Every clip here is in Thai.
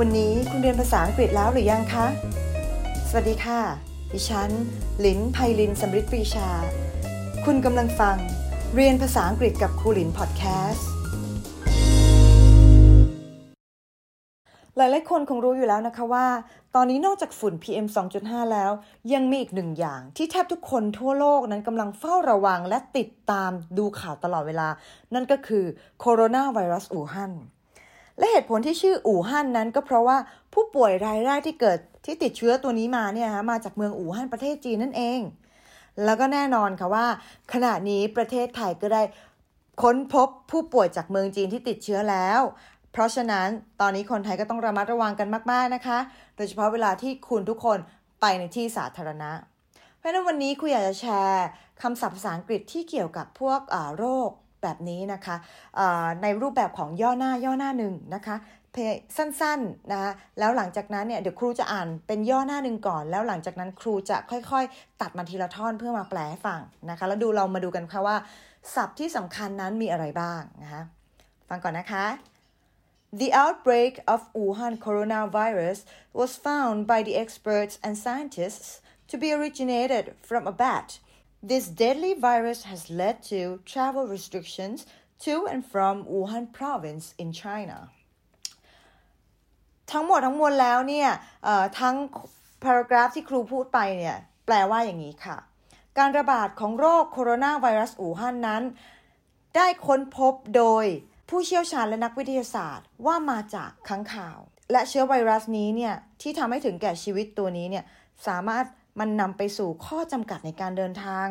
วันนี้คุณเรียนภาษาอังกฤษแล้วหรือยังคะ สวัสดีค่ะ ดิฉัน ลินไพลินสมฤทธิ์ปรีชา คุณกำลังฟัง เรียนภาษาอังกฤษกับครูลินพอดแคสต์ หลายๆคนคงรู้อยู่แล้วนะคะว่า ตอนนี้นอกจากฝุ่น PM 2.5 แล้ว ยังมีอีกหนึ่งอย่าง ที่แทบทุกคนทั่วโลกนั้นกำลังเฝ้าระวังและติดตามดูข่าวตลอดเวลา นั่นก็คือโคโรนาไวรัสอู่ฮั่น และเหตุผลที่ชื่ออู่ฮั่นนั้นก็เพราะว่าผู้ป่วยรายแรกที่เกิดที่ติดเชื้อตัวนี้มาเนี่ยฮะมาจากเมืองอู่ฮั่นประเทศจีนนั่นเอง แล้วก็แน่นอนค่ะว่า ขณะนี้ประเทศไทยก็ได้ค้นพบผู้ป่วยจากเมืองจีนที่ติดเชื้อแล้ว เพราะฉะนั้นตอนนี้คนไทยก็ต้องระมัดระวังกันมากๆนะคะ โดยเฉพาะเวลาที่คุณทุกคนไปในที่สาธารณะ เพราะฉะนั้นวันนี้คุยอยากจะแชร์คำศัพท์ภาษาอังกฤษที่เกี่ยวกับพวกโรค แบบนี้นะคะในรูปแบบของย่อหน้าย่อหน้าหนึ่งนะคะสั้นๆนะคะแล้วหลังจากนั้นเนี่ยเดี๋ยวครูจะอ่านเป็นย่อหน้าหนึ่งก่อน แล้วหลังจากนั้นครูจะค่อยๆ ตัดมาทีละท่อนเพื่อมาแปลให้ฟังนะคะแล้วดูเรามาดูกันค่ะว่าศัพท์ที่สำคัญนั้นมีอะไรบ้างนะคะฟังก่อนนะคะ The outbreak of Wuhan coronavirus was found by the experts and scientists to be originated from a bat. This deadly virus has led to travel restrictions to and from Wuhan province in China. ทั้งหมดทั้งมวลแล้วเนี่ยทั้ง paragraph ที่ครูพูดไปเนี่ยแปลว่าอย่างนี้ค่ะ การระบาดของโรคโคโรนาไวรัสอู่ฮั่นนั้น ได้ค้นพบโดยผู้เชี่ยวชาญและนักวิทยาศาสตร์ว่ามาจากค้างข่าว และเชื้อไวรัสนี้เนี่ยที่ทำให้ถึงแก่ชีวิตตัวนี้เนี่ยสามารถ มันนำไปสู่ข้อจำกัดในการเดินทาง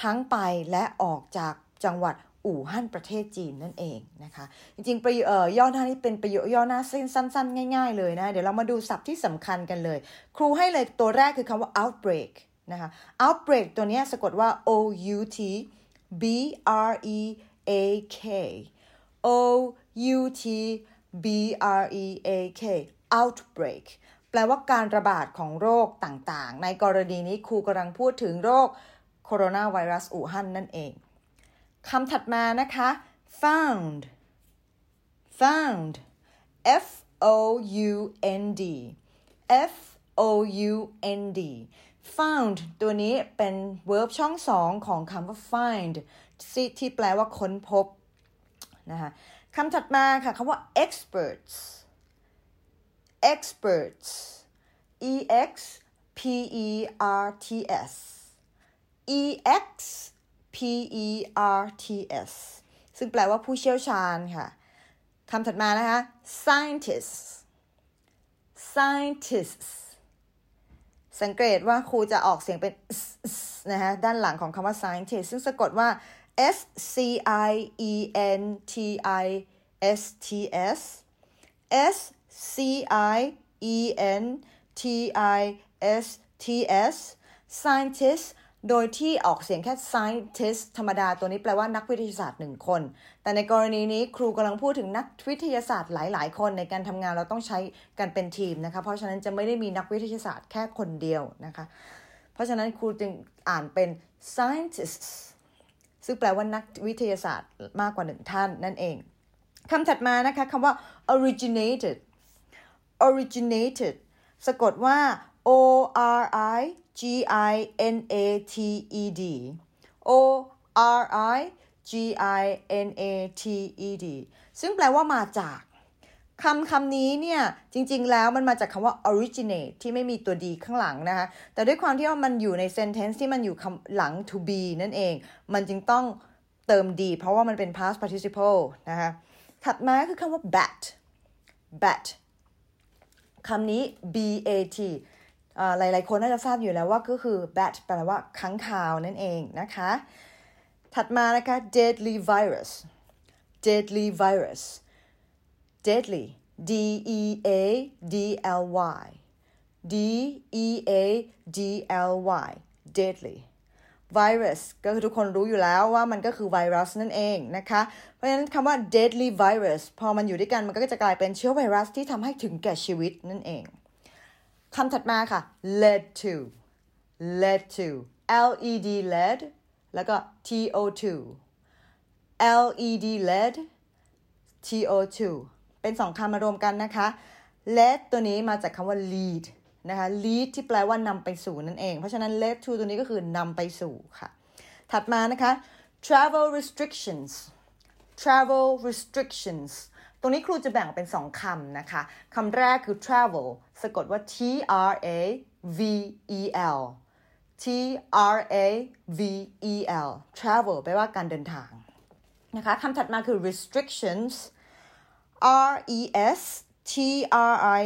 ทั้งไปและออกจากจังหวัดอู่ฮั่นประเทศจีนนั่นเองนะคะ จริงๆประโยคย่อหน้านี้เป็นประโยคย่อหน้าสั้นๆ ง่าย ๆ เลยนะ เดี๋ยวเรามาดูศัพท์ที่สำคัญกันเลย ครูให้เลยตัวแรกคือคำว่า outbreak นะคะ outbreak ตัวนี้สะกดว่า o u t b r e a k o u t b r e a k outbreak แปลว่าการระบาดของโรคต่างๆ ในกรณีนี้ครูกำลังพูดถึงโรคโคโรนาไวรัสอู่ฮั่นนั่นเองคำถัดมานะคะ found found f o u n d f o u n d found ตัวนี้เป็น verb ช่องสองของคำว่า find ที่แปลว่าค้นพบนะคะคำถัดมาค่ะคำว่า experts experts e x p e r t s e x P E R T S ซึ่งแปลว่าผู้เชี่ยวชาญค่ะคำถัดมานะคะ scientists scientists สังเกตว่าครูจะออกเสียงเป็นนะคะด้านหลังของคำว่า scientist ซึ่งสะกดว่า S C I E N T I S T S S C I E N T I S T S scientist โดยที่ออกเสียงแค่ scientist ธรรมดาตัวนี้แปลว่านักวิทยาศาสตร์หนึ่งคน แต่ในกรณีนี้ครูกำลังพูดถึงนักวิทยาศาสตร์หลาย ๆ คนในการทำงานเราต้องใช้กันเป็นทีมนะคะ เพราะฉะนั้นจะไม่ได้มีนักวิทยาศาสตร์แค่คนเดียวนะคะ เพราะฉะนั้นครูจึงอ่านเป็น scientists ซึ่งแปลว่านักวิทยาศาสตร์มากกว่าหนึ่งท่านนั่นเองคำถัดมานะคะคำว่า originated originated สะกดว่า o r i G I N A T E D O R I G I N A T E D ซึ่งแปลว่ามาจากคำคำนี้เนี่ย จริง ๆ แล้วมันมาจากคำว่า originate ที่ไม่มีตัว d ข้างหลังนะคะ แต่ด้วยความที่ว่ามันอยู่ใน sentence ที่มันอยู่หลัง to be นั่นเอง มันจึงต้องเติม d เพราะว่ามันเป็น past participle นะคะ ถัดมาคือคำว่า bat bat คำนี้ b a t หลาย ๆ คนน่าจะทราบอยู่แล้วว่าก็คือ bat แปลว่าค้างคาวนั่นเองนะคะ ถัดมานะคะ deadly virus deadly virus deadly d e a d l y d e a d l y deadly virus ก็คือทุกคนรู้อยู่แล้วว่ามันก็คือไวรัสนั่นเองนะคะ เพราะฉะนั้นคำว่า deadly virus พอมันอยู่ด้วยกันมันก็จะกลายเป็นเชื้อไวรัสที่ทำให้ถึงแก่ชีวิตนั่นเองคำถัดมาค่ะ led to led to led led แล้วก็ to2 led led to2 เป็นสองคำมารวมกันนะคะ led ตัวนี้มาจากคำว่า lead นะคะ lead ที่แปลว่านำไปสู่นั่นเอง เพราะฉะนั้น led to ตัวนี้ก็คือนำไปสู่ค่ะ ถัดมานะคะ travel restrictions travel restrictions ตรงนี้ครูจะแบ่งเป็นสองคำนะคะ คำแรกคือ travel สะกดว่า T R A V E L T R A V E L travel แปลว่าการเดินทางนะคะคำถัดมาคือ restrictions R E S T R I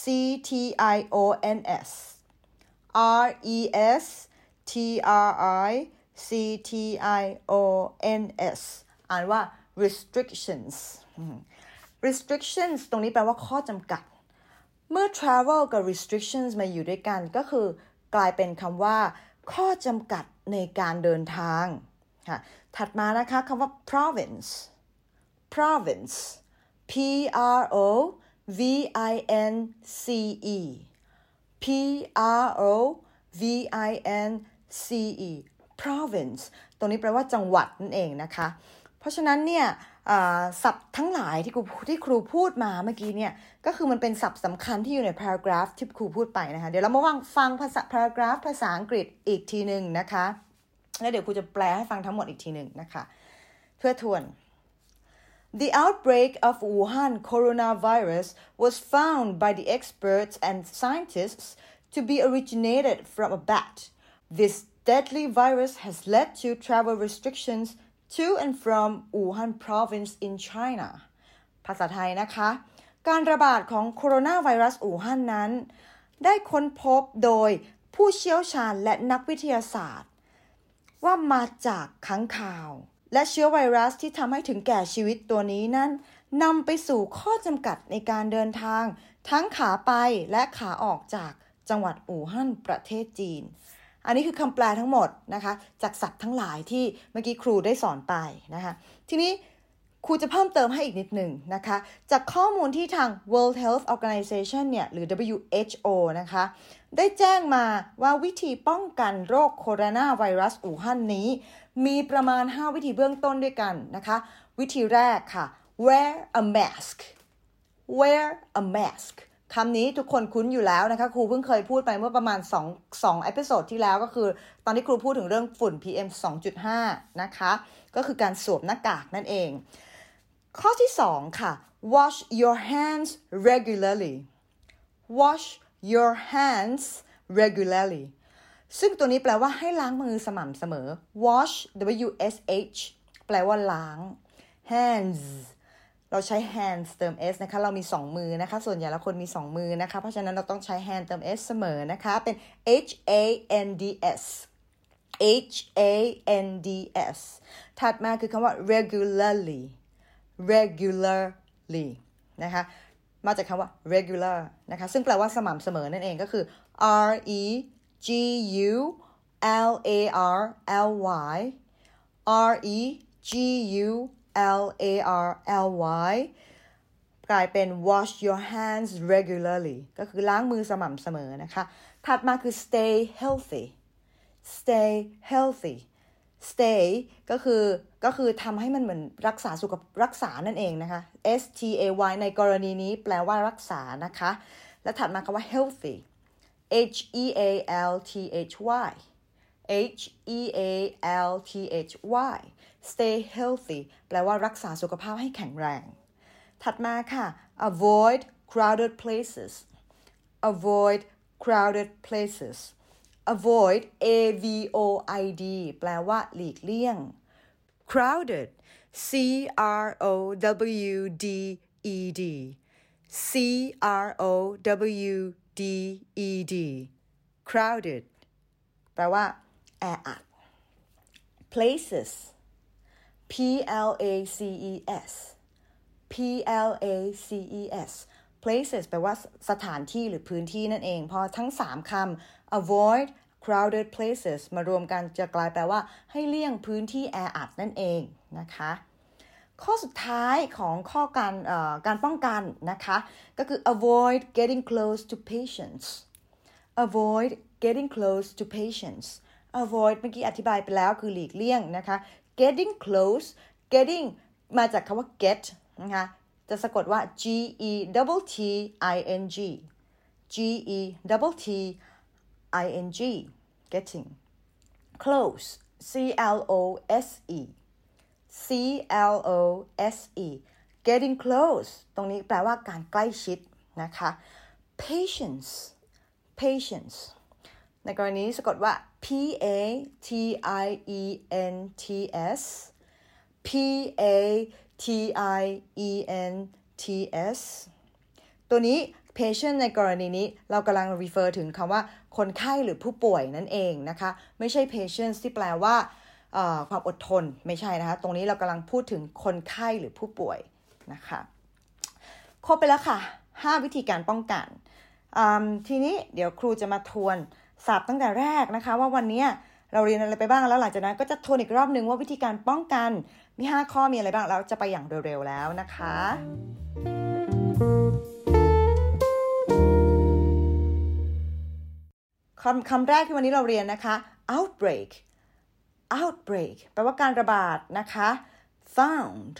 C T I O N S R E S T R I C T I O N S อ่านว่า restrictions restrictions ตรงนี้แปลว่าข้อจำกัด เมื่อ travel กับ restrictions มาอยู่ด้วยกันก็คือกลายเป็นคำว่า ข้อจำกัดในการเดินทางค่ะถัดมานะคะคำว่า province province P R O V I N C E P R O V I N C E province ตรงนี้แปลว่าจังหวัดนั่นเองนะคะ เพราะฉะนั้นเนี่ยศัพท์ทั้งหลายที่ครูที่ครูพูดมาเมื่อกี้เนี่ยก็คือมันเป็นศัพท์สำคัญที่อยู่ใน paragraph ที่ครูพูดไปนะคะ เดี๋ยวเรามาฟังฟังภาษา paragraph ภาษาอังกฤษอีกทีหนึ่งนะคะ แล้วเดี๋ยวครูจะแปลให้ฟังทั้งหมดอีกทีหนึ่งนะคะ เพื่อทวน The outbreak of Wuhan coronavirus was found by the experts and scientists to be originated from a bat. This deadly virus has led to travel restrictions to and from Wuhan province in China ภาษาไทยนะคะ การระบาดของโคโรนาไวรัสอู่ฮั่นนั้น ได้ค้นพบโดยผู้เชี่ยวชาญและนักวิทยาศาสตร์ ว่ามาจากค้างคาว และเชื้อไวรัสที่ทำให้ถึงแก่ชีวิตตัวนี้นั้นนำไปสู่ข้อจำกัดในการเดินทาง ทั้งขาไปและขาออกจากจังหวัดอู่ฮั่นประเทศจีน อันนี้คือคำแปลทั้งหมดนะคะ จากศัพท์ทั้งหลายที่เมื่อกี้ครูได้สอนไปนะคะ ทีนี้ ครูจะเพิ่มเติมให้อีกนิดหนึ่งนะคะ จากข้อมูลที่ทาง World Health Organization เนี่ยหรือ WHO นะคะ ได้แจ้งมาว่าวิธีป้องกันโรคโคโรนาไวรัสอู่ฮั่นนี้ มีประมาณ 5 วิธีเบื้องต้นด้วยกันนะคะ วิธีแรกค่ะ wear a mask wear a mask คำนี้ทุกคนคุ้นอยู่แล้วนะคะ ครูเพิ่งเคยพูดไปเมื่อประมาณ2 2 episode ที่แล้วก็คือ ตอนที่ครูพูดถึงเรื่องฝุ่น PM 2.5 นะคะ ก็คือการสวมหน้ากากนั่นเอง ข้อที่ 2 ค่ะ wash your hands regularly wash your hands regularly ซึ่งตัวนี้แปลว่าให้ล้างมือสม่ำเสมอ wash w s h แปลว่าล้าง hands เราใช้ hands เติม s นะคะ เรามี 2 มือนะคะ ส่วนใหญ่แล้วคนมี 2 มือนะคะ เพราะฉะนั้นเราต้องใช้ hand เติม s เสมอนะคะ เป็น h a n d s h a n d s ถัดมาคือคำว่า regularly regularly นะคะมาจากคำว่า regular นะคะซึ่งแปลว่าสม่ำเสมอนั่นเองก็คือ r e g u l a r l y r e g u L A R L Y กลายเป็น wash your hands regularly ก็คือล้างมือสม่ำเสมอนะคะ ถัดมาคือ stay healthy stay healthy stay ก็คือ ก็คือทำให้มันเหมือนรักษาสุขรักษานั่นเองนะคะ S T A Y ในกรณีนี้แปลว่ารักษานะคะ และถัดมาคำว่า healthy H E A L T H Y H E A L T H Y stay healthy แปลว่ารักษาสุขภาพให้แข็งแรง ถัดมาค่ะ avoid crowded places avoid crowded places avoid a v o i d แปลว่าหลีกเลี่ยง crowded c r o w d e d c r o w d e d crowded แปลว่าแออัด places P L A C E S P L A C E S places แปลว่าสถานที่หรือพื้นที่นั่นเอง พอทั้ง 3คำ avoid crowded places มารวมกันจะกลายแปลว่าให้เลี่ยงพื้นที่แออัดนั่นเองนะคะ ข้อสุดท้ายของข้อการการป้องกันนะคะ ก็คือ avoid getting close to patients avoid getting close to patients avoid เมื่อกี้อธิบายไปแล้วคือหลีกเลี่ยงนะคะ getting close getting มาจากคำว่า get นะคะจะสะกดว่า G E double T I N G G E double T I N G getting close C L O S E C L O S E getting close ตรงนี้แปลว่าการใกล้ชิดนะคะ patience patience ในกรณีนี้สะกดว่า P A T I E N T S P A T I E N T S ตัวนี้ patient ในกรณีนี้เรากำลัง refer ถึงคำว่าคนไข้หรือผู้ป่วยนั่นเองนะคะ ไม่ใช่ patient ที่แปลว่าความอดทนไม่ใช่นะคะ ตรงนี้เรากำลังพูดถึงคนไข้หรือผู้ป่วยนะคะครบไปแล้วค่ะ 5 วิธีการป้องกัน ทีนี้เดี๋ยวครูจะมาทวนศัพท์ตั้งแต่แรกนะคะ ว่าวันนี้เราเรียนอะไรไปบ้างแล้วหลังจากนั้นก็จะทวนอีกรอบหนึ่งว่าวิธีการป้องกันมี 5 ข้อมีอะไรบ้างเราจะไปอย่างเร็วๆแล้วนะคะ คำคำแรกที่วันนี้เราเรียนนะคะ outbreak outbreak แปลว่าการระบาดนะคะ found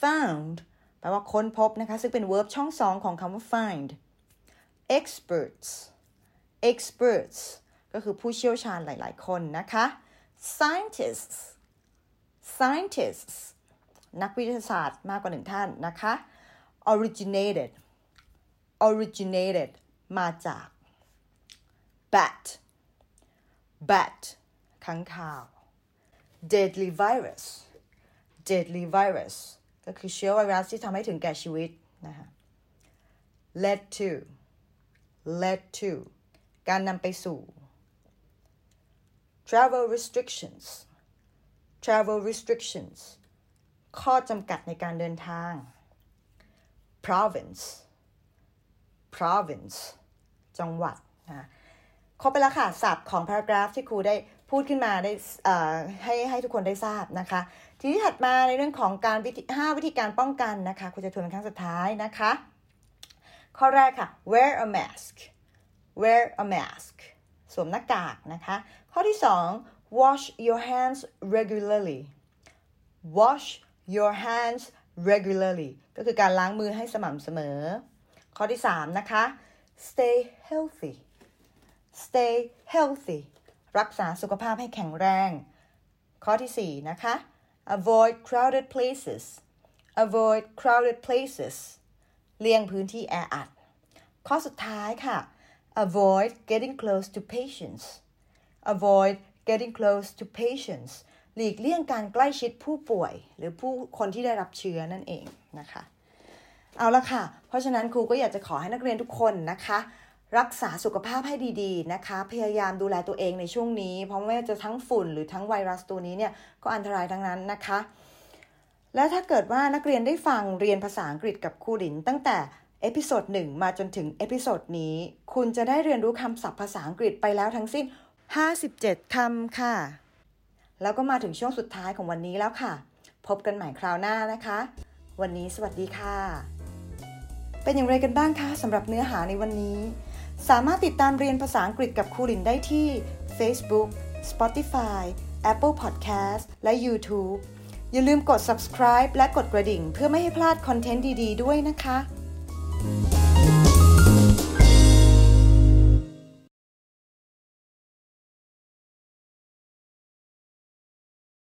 found แปลว่าค้นพบนะคะ ซึ่งเป็น verb ช่องสองของคำว่า find experts experts ก็คือผู้เชี่ยวชาญหลาย ๆ คนนะคะ scientists scientists นักวิทยาศาสตร์มากกว่าหนึ่งท่านนะคะ originated originated มาจาก bat bat ขังข่าว deadly virus deadly virus ก็คือเชื้อไวรัสที่ทำให้ถึงแก่ชีวิตนะคะ led to led to การนำไปสู่ travel restrictions travel restrictions ข้อจำกัดในการเดินทาง province province จังหวัดนะ ครบไปแล้วค่ะศัพท์ของ paragraph ที่ครูได้พูดขึ้นมาได้ให้ให้ทุกคนได้ทราบนะคะ ทีนี้ถัดมาในเรื่องของการวิธี5วิธีการป้องกันนะคะครูจะทวนครั้งสุดท้ายนะคะ ข้อแรกค่ะ wear a mask wear a mask สวมหน้ากากนะคะ ข้อที่ 2 wash your hands regularly wash your hands regularly ก็คือการล้างมือให้สม่ำเสมอ ข้อที่ 3 นะคะ stay healthy stay healthy รักษาสุขภาพให้แข็งแรง ข้อที่ 4 นะคะ avoid crowded places avoid crowded places เลี่ยงพื้นที่แออัด ข้อสุดท้ายค่ะ avoid getting close to patients avoid getting close to patients หลีกเลี่ยงการใกล้ชิดผู้ป่วย หรือผู้คนที่ได้รับเชื้อนั่นเองนะคะ เอาละค่ะ เพราะฉะนั้นครูก็อยากจะขอให้นักเรียนทุกคนนะคะ รักษาสุขภาพให้ดีๆนะคะ พยายามดูแลตัวเองในช่วงนี้ เพราะไม่ว่าจะทั้งฝุ่นหรือทั้งไวรัสตัวนี้เนี่ยก็อันตรายทั้งนั้นนะคะ และถ้าเกิดว่านักเรียนได้ฟังเรียนภาษาอังกฤษกับครูหลิน ตั้งแต่ episode หนึ่งมาจนถึง episode นี้ คุณจะได้เรียนรู้คำศัพท์ภาษาอังกฤษไปแล้วทั้งสิ้น 57 คำค่ะ แล้วก็มาถึงช่วงสุดท้ายของวันนี้แล้วค่ะ พบกันใหม่คราวหน้านะคะ วันนี้สวัสดีค่ะ เป็นอย่างไรกันบ้างคะสำหรับเนื้อหาในวันนี้ สามารถติดตามเรียนภาษาอังกฤษกับครูหลินได้ที่ Facebook Spotify Apple Podcast และ YouTube อย่าลืมกด subscribe และกดกระดิ่ง เพื่อไม่ให้พลาดคอนเทนต์ดี ๆ ด้วยนะคะ